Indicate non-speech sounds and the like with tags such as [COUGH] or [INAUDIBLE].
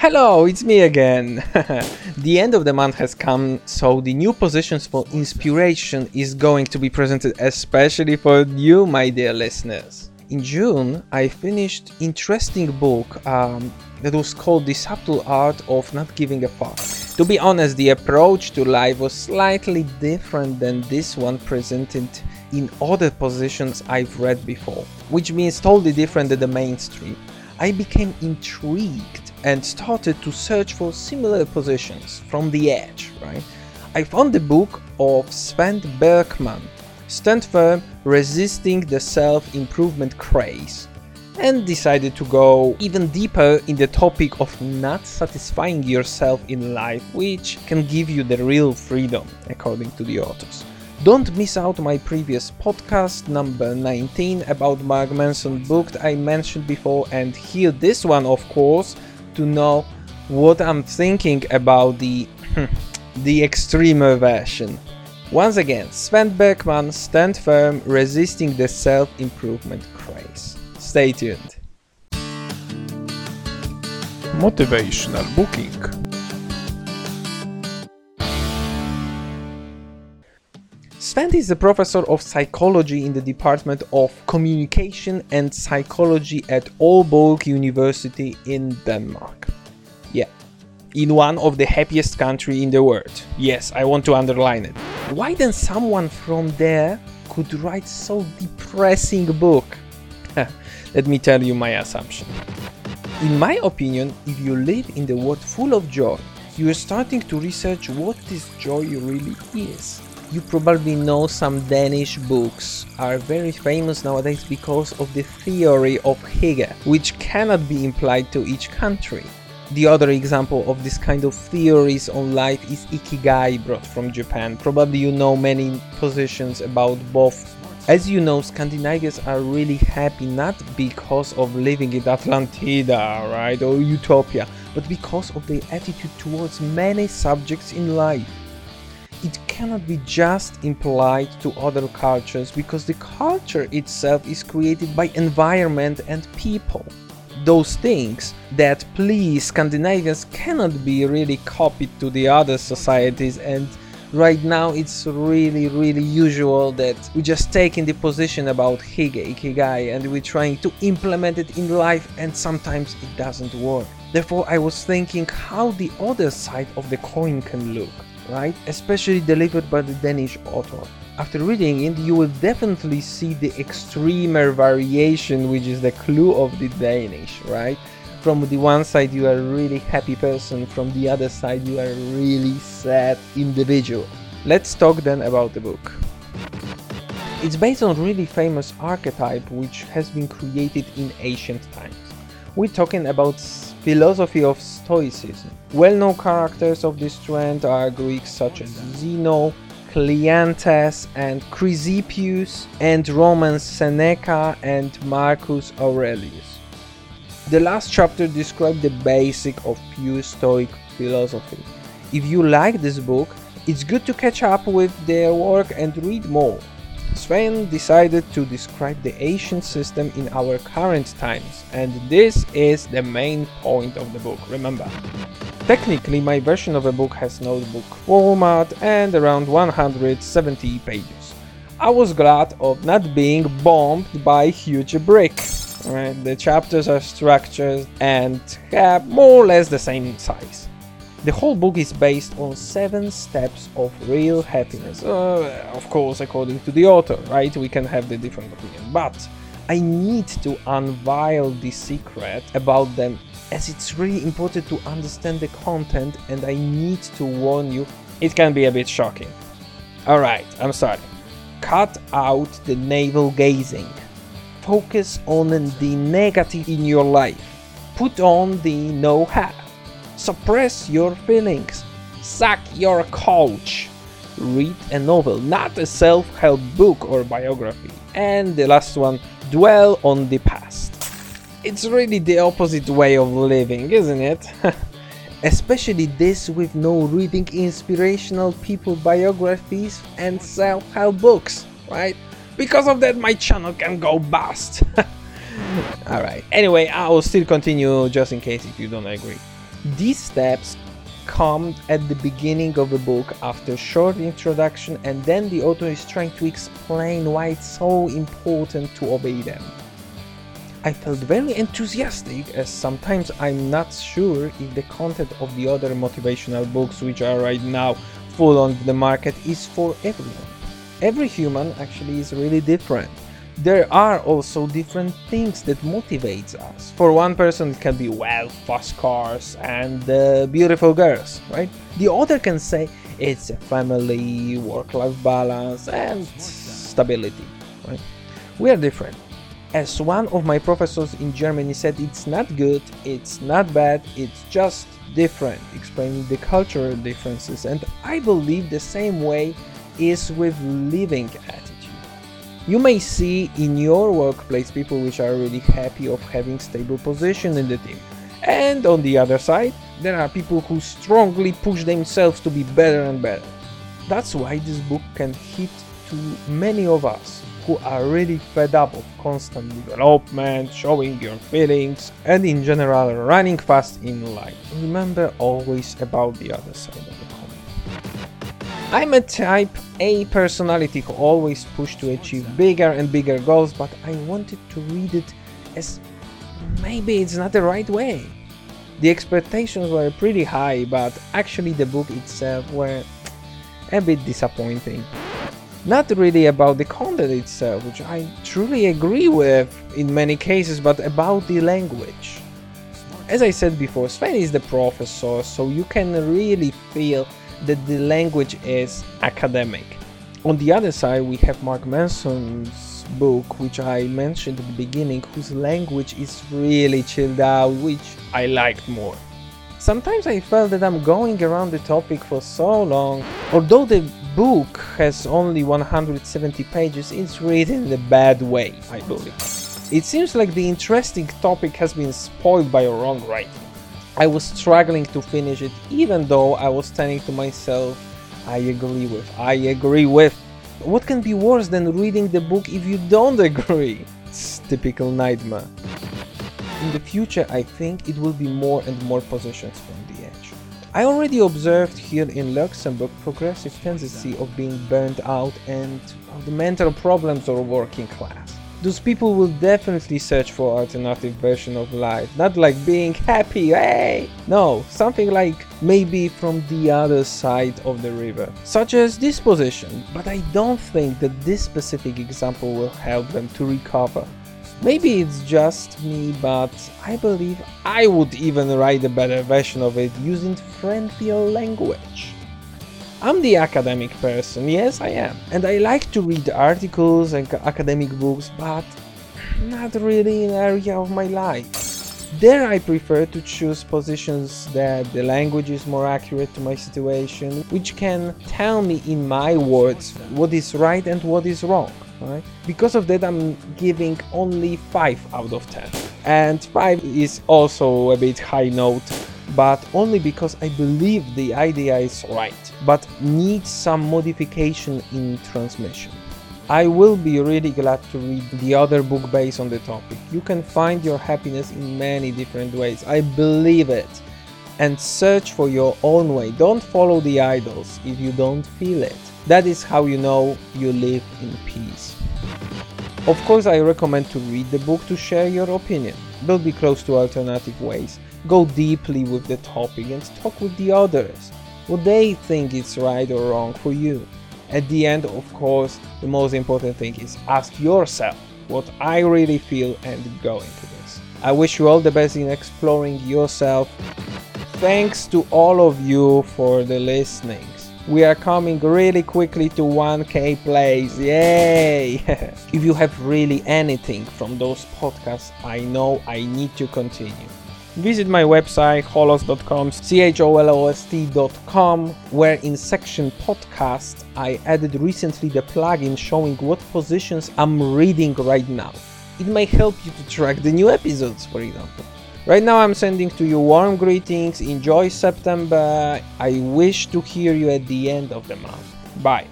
Hello, it's me again. [LAUGHS] the end of the month has come, so the new positions for inspiration is going to be presented especially for you, my dear listeners. In June, I finished interesting book um, that was called The Subtle Art of Not Giving a Fuck. To be honest, the approach to life was slightly different than this one presented in other positions I've read before, which means totally different than the mainstream. I became intrigued and started to search for similar positions from the edge, right? I found the book of Sven Brinkmann, Stand Firm Resisting the Self Improvement Craze, and decided to go even deeper in the topic of not satisfying yourself in life, which can give you the real freedom, according to the authors. Don't miss out my previous podcast number 19 about Mark Manson book I mentioned before and hear this one of course to know what I'm thinking about the [LAUGHS] the extremer version. Once again, Sven Brinkmann stand firm resisting the self-improvement craze. Stay tuned. Motivational Booking. Sven is a professor of psychology in the Department of Communication and Psychology at Aalborg University in Denmark. Yeah, in one of the happiest country in the world. Yes, I want to underline it. Why then someone from there could write so depressing book? [LAUGHS] Let me tell you my assumption. In my opinion, if you live in the world full of joy, you are starting to research what this joy really is. You probably know some Danish books are very famous nowadays because of the theory of Hygge, which cannot be implied to each country. The other example of this kind of theories on life is Ikigai brought from Japan. Probably you know many positions about both. As you know, Scandinavians are really happy not because of living in Atlantida, right, or Utopia, but because of their attitude towards many subjects in life it cannot be just implied to other cultures because the culture itself is created by environment and people. Those things that please Scandinavians cannot be really copied to the other societies and right now it's really really usual that we just take in the position about Hygge ikigai and we're trying to implement it in life and sometimes it doesn't work therefore i was thinking how the other side of the coin can look right? Especially delivered by the Danish author. After reading it, you will definitely see the extremer variation, which is the clue of the Danish, right? From the one side, you are a really happy person, from the other side, you are a really sad individual. Let's talk then about the book. It's based on a really famous archetype which has been created in ancient times. We're talking about philosophy of Stoicism. Well-known characters of this trend are Greeks such as Zeno, Cleanthes and Chrysippus, and Romans Seneca and Marcus Aurelius. The last chapter describes the basic of pure Stoic philosophy. If you like this book, it's good to catch up with their work and read more. Sven decided to describe the ancient system in our current times, and this is the main point of the book, remember. Technically, my version of the book has notebook format and around 170 pages. I was glad of not being bombed by huge brick. Right? The chapters are structured and have more or less the same size. The whole book is based on seven steps of real happiness. Uh, of course, according to the author, right? We can have the different opinion, but I need to unveil the secret about them as it's really important to understand the content and I need to warn you, it can be a bit shocking. Alright, I'm sorry. Cut out the navel gazing. Focus on the negative in your life. Put on the no hat Suppress your feelings. Sack your couch. Read a novel, not a self help book or biography. And the last one, dwell on the past. It's really the opposite way of living, isn't it? [LAUGHS] Especially this with no reading inspirational people biographies and self help books, right? Because of that, my channel can go bust. [LAUGHS] Alright, anyway, I will still continue just in case if you don't agree. These steps come at the beginning of the book after a short introduction and then the author is trying to explain why it's so important to obey them. I felt very enthusiastic as sometimes I'm not sure if the content of the other motivational books which are right now full on the market is for everyone. Every human actually is really different. There are also different things that motivates us. For one person it can be well, fast cars and uh, beautiful girls, right? The other can say it's a family, work-life balance and stability, right? We are different as one of my professors in Germany said, it's not good, it's not bad, it's just different, explaining the cultural differences. And I believe the same way is with living attitude. You may see in your workplace people which are really happy of having stable position in the team. And on the other side, there are people who strongly push themselves to be better and better. That's why this book can hit to many of us who are really fed up of constant development, showing your feelings, and in general running fast in life. Remember always about the other side of coin. I'm a type A personality who always push to achieve bigger and bigger goals, but I wanted to read it as maybe it's not the right way. The expectations were pretty high, but actually the book itself were a bit disappointing not really about the content itself, which I truly agree with in many cases, but about the language. As I said before, Sven is the professor, so you can really feel that the language is academic. On the other side, we have Mark Manson's book, which I mentioned at the beginning, whose language is really chilled out, which I liked more. Sometimes I felt that I'm going around the topic for so long. Although the book has only 170 pages, it's written in a bad way, I believe. It seems like the interesting topic has been spoiled by a wrong writing. I was struggling to finish it even though I was telling to myself, I agree with, I agree with. What can be worse than reading the book if you don't [LAUGHS] agree? It's typical nightmare. In the future, I think it will be more and more positions from the edge. I already observed here in Luxembourg progressive tendency of being burned out and of the mental problems of working class. Those people will definitely search for alternative version of life, not like being happy, hey! No, something like maybe from the other side of the river, such as this position, but I don't think that this specific example will help them to recover. Maybe it's just me, but I believe I would even write a better version of it using friendlier language. I'm the academic person, yes I am, and I like to read articles and academic books, but not really an area of my life. There I prefer to choose positions that the language is more accurate to my situation, which can tell me in my words what is right and what is wrong. Right? Because of that, I'm giving only 5 out of 10. And 5 is also a bit high note, but only because I believe the idea is right, but needs some modification in transmission. I will be really glad to read the other book based on the topic. You can find your happiness in many different ways. I believe it. And search for your own way. Don't follow the idols if you don't feel it. That is how you know you live in peace. Of course, I recommend to read the book to share your opinion. Don't be close to alternative ways. Go deeply with the topic and talk with the others. What they think is right or wrong for you. At the end, of course, the most important thing is ask yourself what I really feel and go into this. I wish you all the best in exploring yourself. Thanks to all of you for the listening we are coming really quickly to 1k plays yay [LAUGHS] if you have really anything from those podcasts i know i need to continue visit my website holos.com c-h-o-l-o-s-t.com where in section podcast i added recently the plugin showing what positions i'm reading right now it may help you to track the new episodes for example Right now I'm sending to you warm greetings, enjoy September, I wish to hear you at the end of the month. Bye.